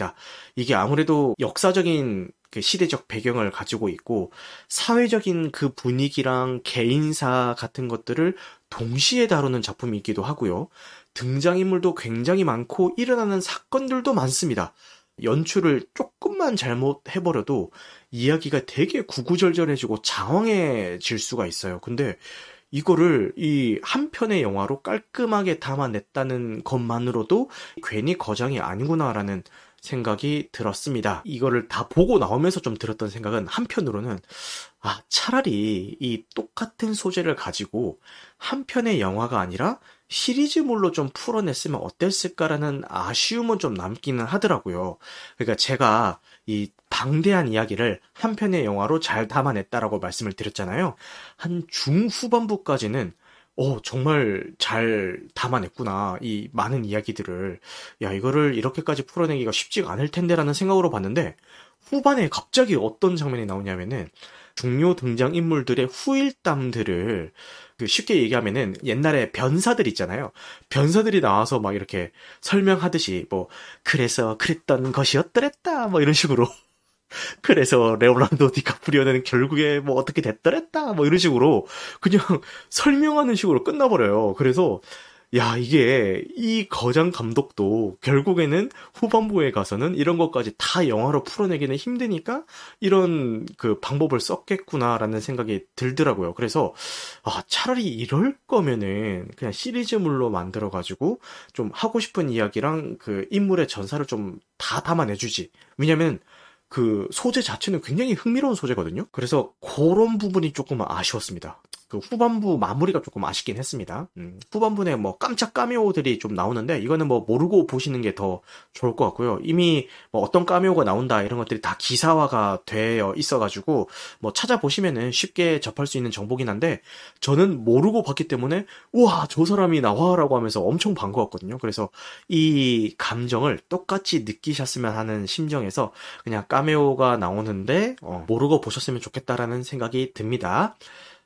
이게 아무래도 역사적인 그 시대적 배경을 가지고 있고 사회적인 그 분위기랑 개인사 같은 것들을 동시에 다루는 작품이기도 하고요. 등장인물도 굉장히 많고 일어나는 사건들도 많습니다. 연출을 조금만 잘못해버려도 이야기가 되게 구구절절해지고 장황해질 수가 있어요. 근데 이거를 이 한 편의 영화로 깔끔하게 담아냈다는 것만으로도 괜히 거장이 아니구나라는 생각이 들었습니다. 이거를 다 보고 나오면서 좀 들었던 생각은 한편으로는 아, 차라리 이 똑같은 소재를 가지고 한 편의 영화가 아니라 시리즈물로 좀 풀어냈으면 어땠을까라는 아쉬움은 좀 남기는 하더라고요. 그러니까 제가 이 방대한 이야기를 한 편의 영화로 잘 담아냈다라고 말씀을 드렸잖아요. 한 중후반부까지는 어, 정말 잘 담아냈구나. 이 많은 이야기들을. 야, 이거를 이렇게까지 풀어내기가 쉽지가 않을 텐데라는 생각으로 봤는데, 후반에 갑자기 어떤 장면이 나오냐면은, 중요 등장 인물들의 후일담들을 그 쉽게 얘기하면은 옛날에 변사들 있잖아요. 변사들이 나와서 막 이렇게 설명하듯이 뭐 그래서 그랬던 것이었더랬다 뭐 이런 식으로 그래서 레오나르도 디카프리오는 결국에 뭐 어떻게 됐더랬다 뭐 이런 식으로 그냥 설명하는 식으로 끝나버려요. 그래서 야, 이게, 이 거장 감독도 결국에는 후반부에 가서는 이런 것까지 다 영화로 풀어내기는 힘드니까 이런 그 방법을 썼겠구나라는 생각이 들더라고요. 그래서, 아, 차라리 이럴 거면은 그냥 시리즈물로 만들어 가지고 좀 하고 싶은 이야기랑 그 인물의 전사를 좀 다 담아내주지. 왜냐면, 그 소재 자체는 굉장히 흥미로운 소재거든요. 그래서 그런 부분이 조금 아쉬웠습니다. 그 후반부 마무리가 조금 아쉽긴 했습니다. 음, 후반부에 뭐 깜짝 까메오들이 좀 나오는데 이거는 뭐 모르고 보시는 게 더 좋을 것 같고요. 이미 뭐 어떤 까메오가 나온다 이런 것들이 다 기사화가 되어 있어가지고 뭐 찾아보시면은 쉽게 접할 수 있는 정보긴 한데 저는 모르고 봤기 때문에 우와 저 사람이 나와라고 하면서 엄청 반가웠거든요. 그래서 이 감정을 똑같이 느끼셨으면 하는 심정에서 그냥 까메오가 나오는데 어, 모르고 보셨으면 좋겠다라는 생각이 듭니다.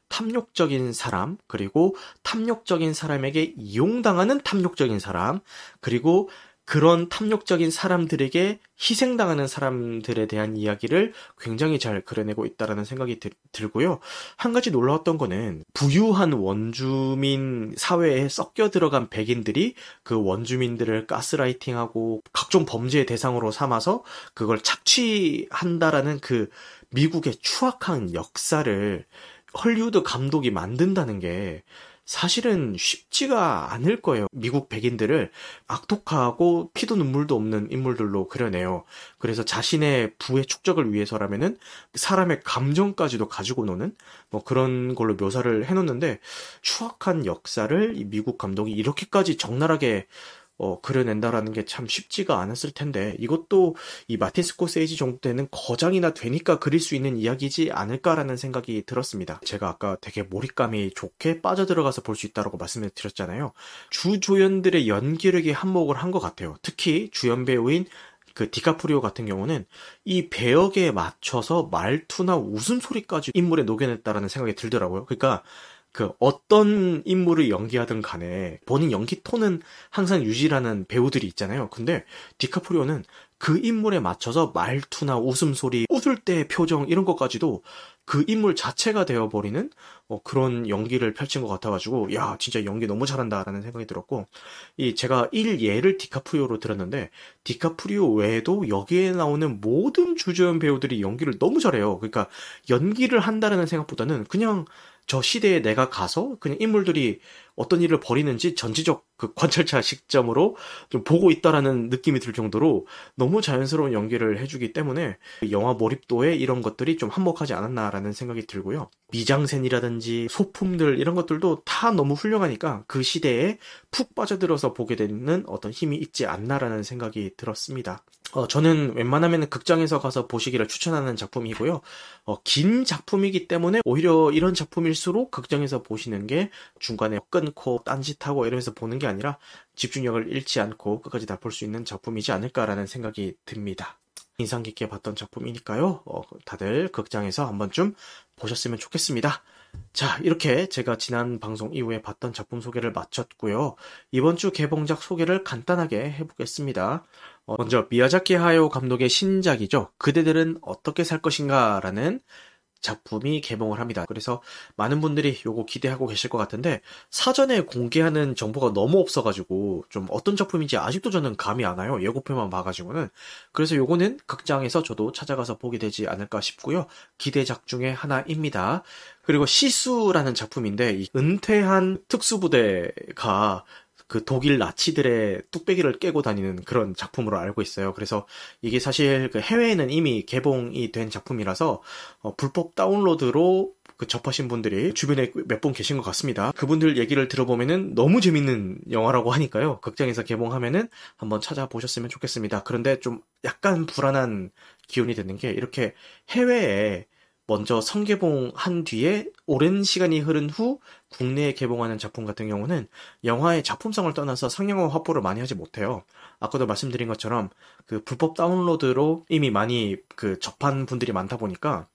탐욕적인 사람, 그리고 탐욕적인 사람에게 이용당하는 탐욕적인 사람, 그리고 그런 탐욕적인 사람들에게 희생당하는 사람들에 대한 이야기를 굉장히 잘 그려내고 있다라는 생각이 들, 들고요. 한 가지 놀라웠던 거는 부유한 원주민 사회에 섞여 들어간 백인들이 그 원주민들을 가스라이팅하고 각종 범죄의 대상으로 삼아서 그걸 착취한다라는 그 미국의 추악한 역사를 헐리우드 감독이 만든다는 게 사실은 쉽지가 않을 거예요. 미국 백인들을 악독하고 피도 눈물도 없는 인물들로 그려내요. 그래서 자신의 부의 축적을 위해서라면은 사람의 감정까지도 가지고 노는 뭐 그런 걸로 묘사를 해놓는데 추악한 역사를 이 미국 감독이 이렇게까지 적나라하게 어, 그려낸다라는 게 참 쉽지가 않았을 텐데 이것도 이 마틴 스코세이지 정도 되는 거장이나 되니까 그릴 수 있는 이야기지 않을까라는 생각이 들었습니다. 제가 아까 되게 몰입감이 좋게 빠져들어가서 볼 수 있다고 말씀을 드렸잖아요. 주 조연들의 연기력이 한몫을 한 것 같아요. 특히 주연 배우인 그 디카프리오 같은 경우는 이 배역에 맞춰서 말투나 웃음소리까지 인물에 녹여냈다라는 생각이 들더라고요. 그러니까 그 어떤 인물을 연기하든 간에 본인 연기 톤은 항상 유지라는 배우들이 있잖아요. 근데 디카프리오는 그 인물에 맞춰서 말투나 웃음소리, 웃을 때 표정 이런 것까지도 그 인물 자체가 되어버리는 어, 그런 연기를 펼친 것 같아가지고 야 진짜 연기 너무 잘한다라는 생각이 들었고 이 제가 일례를 디카프리오로 들었는데 디카프리오 외에도 여기에 나오는 모든 주조연 배우들이 연기를 너무 잘해요. 그러니까 연기를 한다라는 생각보다는 그냥 저 시대에 내가 가서 그냥 인물들이 어떤 일을 벌이는지 전지적 그 관찰자 시점으로 좀 보고 있다라는 느낌이 들 정도로 너무 자연스러운 연기를 해주기 때문에 영화 몰입도에 이런 것들이 좀 한몫하지 않았나라는 생각이 들고요. 미장센이라든지 소품들 이런 것들도 다 너무 훌륭하니까 그 시대에 푹 빠져들어서 보게 되는 어떤 힘이 있지 않나라는 생각이 들었습니다. 어, 저는 웬만하면 극장에서 가서 보시기를 추천하는 작품이고요. 어, 긴 작품이기 때문에 오히려 이런 작품일수록 극장에서 보시는 게 중간에 끊고 딴짓하고 이러면서 보는 게 아니라 집중력을 잃지 않고 끝까지 다 볼 수 있는 작품이지 않을까라는 생각이 듭니다. 인상 깊게 봤던 작품이니까요. 어, 다들 극장에서 한 번쯤 보셨으면 좋겠습니다. 자, 이렇게 제가 지난 방송 이후에 봤던 작품 소개를 마쳤고요. 이번 주 개봉작 소개를 간단하게 해보겠습니다. 어, 먼저 미야자키 하요 감독의 신작이죠. 그대들은 어떻게 살 것인가라는 작품이 개봉을 합니다. 그래서 많은 분들이 요거 기대하고 계실 것 같은데 사전에 공개하는 정보가 너무 없어가지고 좀 어떤 작품인지 아직도 저는 감이 안 와요. 예고편만 봐가지고는. 그래서 요거는 극장에서 저도 찾아가서 보게 되지 않을까 싶고요. 기대작 중에 하나입니다. 그리고 시수라는 작품인데 이 은퇴한 특수부대가 그 독일 나치들의 뚝배기를 깨고 다니는 그런 작품으로 알고 있어요. 그래서 이게 사실 그 해외에는 이미 개봉이 된 작품이라서 어, 불법 다운로드로 그 접하신 분들이 주변에 몇 분 계신 것 같습니다. 그분들 얘기를 들어보면은 너무 재밌는 영화라고 하니까요. 극장에서 개봉하면은 한번 찾아보셨으면 좋겠습니다. 그런데 좀 약간 불안한 기운이 드는 게 이렇게 해외에 먼저 성개봉한 뒤에 오랜 시간이 흐른 후 국내에 개봉하는 작품 같은 경우는 영화의 작품성을 떠나서 상영화 확보를 많이 하지 못해요. 아까도 말씀드린 것처럼 그 불법 다운로드로 이미 많이 그 접한 분들이 많다 보니까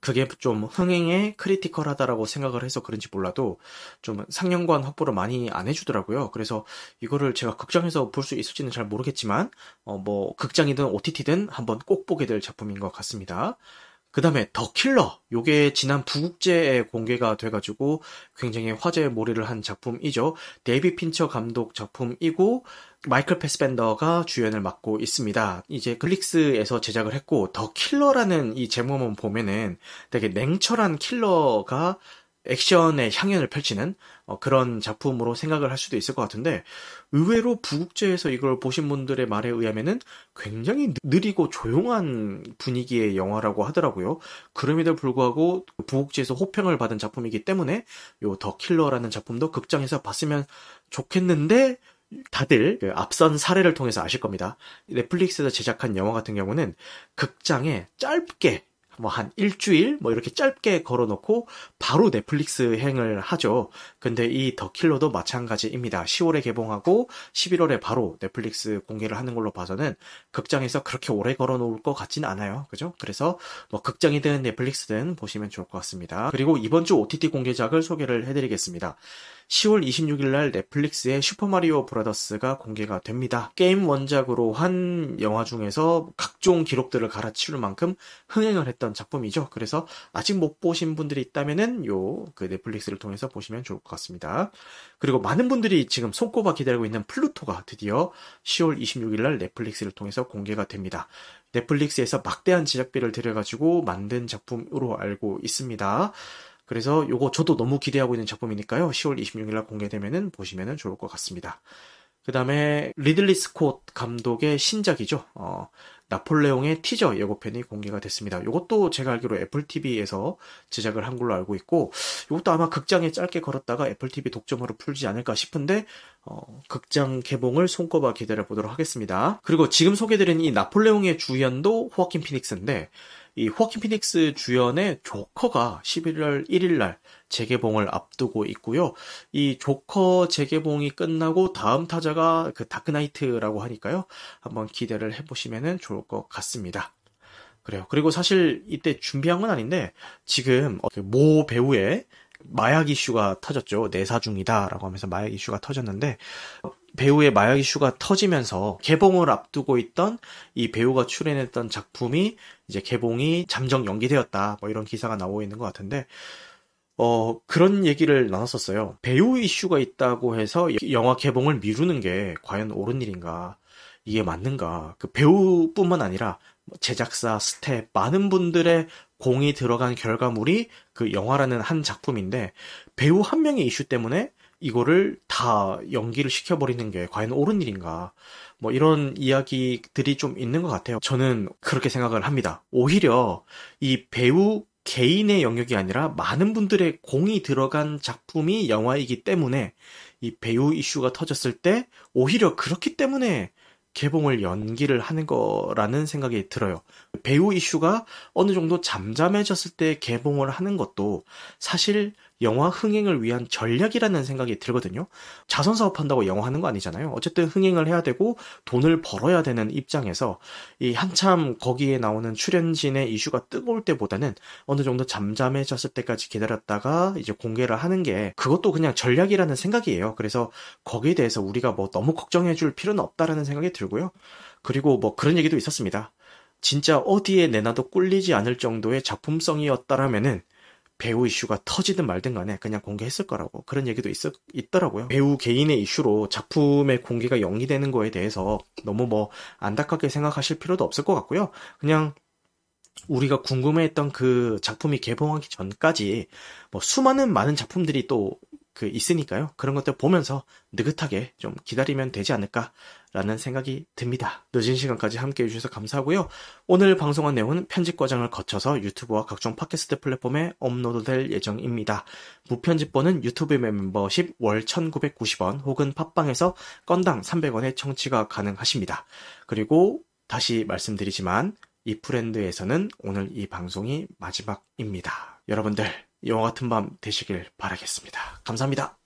그게 좀 흥행에 크리티컬하다라고 생각을 해서 그런지 몰라도 좀 상영관 확보를 많이 안 해주더라고요. 그래서 이거를 제가 극장에서 볼 수 있을지는 잘 모르겠지만 어 뭐 극장이든 OTT든 한번 꼭 보게 될 작품인 것 같습니다. 그 다음에 더 킬러. 요게 지난 부국제에 공개가 돼가지고 굉장히 화제몰이를 한 작품이죠. 데이빗 핀처 감독 작품이고 마이클 패스벤더가 주연을 맡고 있습니다. 이제 넷플릭스에서 제작을 했고 더 킬러라는 이 제목만 보면은 되게 냉철한 킬러가 액션의 향연을 펼치는 어, 그런 작품으로 생각을 할 수도 있을 것 같은데 의외로 부국제에서 이걸 보신 분들의 말에 의하면은 굉장히 느리고 조용한 분위기의 영화라고 하더라고요. 그럼에도 불구하고 부국제에서 호평을 받은 작품이기 때문에 요 더 킬러라는 작품도 극장에서 봤으면 좋겠는데 다들 그 앞선 사례를 통해서 아실 겁니다. 넷플릭스에서 제작한 영화 같은 경우는 극장에 짧게 뭐 한 일주일 뭐 이렇게 짧게 걸어놓고 바로 넷플릭스 행을 하죠. 근데 이 더킬러도 마찬가지입니다. 10월에 개봉하고 11월에 바로 넷플릭스 공개를 하는 걸로 봐서는 극장에서 그렇게 오래 걸어놓을 것 같지는 않아요. 그죠? 그래서 뭐 극장이든 넷플릭스든 보시면 좋을 것 같습니다. 그리고 이번 주 OTT 공개작을 소개를 해드리겠습니다. 10월 26일 날 넷플릭스의 슈퍼마리오 브라더스가 공개가 됩니다. 게임 원작으로 한 영화 중에서 각종 기록들을 갈아치울 만큼 흥행을 했던 작품이죠. 그래서 아직 못 보신 분들이 있다면은 요 그 넷플릭스를 통해서 보시면 좋을 것 같습니다. 그리고 많은 분들이 지금 손꼽아 기다리고 있는 플루토가 드디어 10월 26일 날 넷플릭스를 통해서 공개가 됩니다. 넷플릭스에서 막대한 제작비를 들여가지고 만든 작품으로 알고 있습니다. 그래서 요거 저도 너무 기대하고 있는 작품이니까요. 10월 26일 날 공개되면 보시면 좋을 것 같습니다. 그 다음에 리들리 스콧 감독의 신작이죠. 어, 나폴레옹의 티저 예고편이 공개가 됐습니다. 이것도 제가 알기로 애플 TV에서 제작을 한 걸로 알고 있고, 이것도 아마 극장에 짧게 걸었다가 애플 TV 독점으로 풀지 않을까 싶은데, 어, 극장 개봉을 손꼽아 기다려 보도록 하겠습니다. 그리고 지금 소개드린 이 나폴레옹의 주연도 호아킨 피닉스인데, 이 호아킨 피닉스 주연의 조커가 11월 1일 날 재개봉을 앞두고 있고요. 이 조커 재개봉이 끝나고 다음 타자가 그 다크나이트라고 하니까요. 한번 기대를 해보시면 좋을 것 같습니다. 그래요. 그리고 사실 이때 준비한 건 아닌데 지금 그모 배우의 마약 이슈가 터졌죠. 내사 중이다라고 하면서 마약 이슈가 터졌는데 배우의 마약 이슈가 터지면서 개봉을 앞두고 있던 이 배우가 출연했던 작품이 이제 개봉이 잠정 연기되었다. 뭐 이런 기사가 나오고 있는 것 같은데 어, 그런 얘기를 나눴었어요. 배우 이슈가 있다고 해서 영화 개봉을 미루는 게 과연 옳은 일인가? 이게 맞는가? 그 배우뿐만 아니라 제작사, 스태프, 많은 분들의 공이 들어간 결과물이 그 영화라는 한 작품인데 배우 한 명의 이슈 때문에 이거를 다 연기를 시켜버리는 게 과연 옳은 일인가. 뭐 이런 이야기들이 좀 있는 것 같아요. 저는 그렇게 생각을 합니다. 오히려 이 배우 개인의 영역이 아니라 많은 분들의 공이 들어간 작품이 영화이기 때문에 이 배우 이슈가 터졌을 때 오히려 그렇기 때문에 개봉을 연기를 하는 거라는 생각이 들어요. 배우 이슈가 어느 정도 잠잠해졌을 때 개봉을 하는 것도 사실 영화 흥행을 위한 전략이라는 생각이 들거든요. 자선 사업한다고 영화 하는 거 아니잖아요. 어쨌든 흥행을 해야 되고 돈을 벌어야 되는 입장에서 이 한참 거기에 나오는 출연진의 이슈가 뜨거울 때보다는 어느 정도 잠잠해졌을 때까지 기다렸다가 이제 공개를 하는 게 그것도 그냥 전략이라는 생각이에요. 그래서 거기에 대해서 우리가 뭐 너무 걱정해 줄 필요는 없다라는 생각이 들고요. 그리고 뭐 그런 얘기도 있었습니다. 진짜 어디에 내놔도 꿀리지 않을 정도의 작품성이었다라면은 배우 이슈가 터지든 말든 간에 그냥 공개했을 거라고 그런 얘기도 있, 있더라고요. 배우 개인의 이슈로 작품의 공개가 연기되는 거에 대해서 너무 뭐 안타깝게 생각하실 필요도 없을 것 같고요. 그냥 우리가 궁금해했던 그 작품이 개봉하기 전까지 뭐 수많은 많은 작품들이 또 그 있으니까요. 그런 것들 보면서 느긋하게 좀 기다리면 되지 않을까라는 생각이 듭니다. 늦은 시간까지 함께 해주셔서 감사하고요. 오늘 방송한 내용은 편집 과정을 거쳐서 유튜브와 각종 팟캐스트 플랫폼에 업로드될 예정입니다. 무편집본은 유튜브 멤버십 월 1990원 혹은 팟빵에서 건당 300원의 청취가 가능하십니다. 그리고 다시 말씀드리지만 이 프렌드에서는 오늘 이 방송이 마지막입니다. 여러분들 영화 같은 밤 되시길 바라겠습니다. 감사합니다.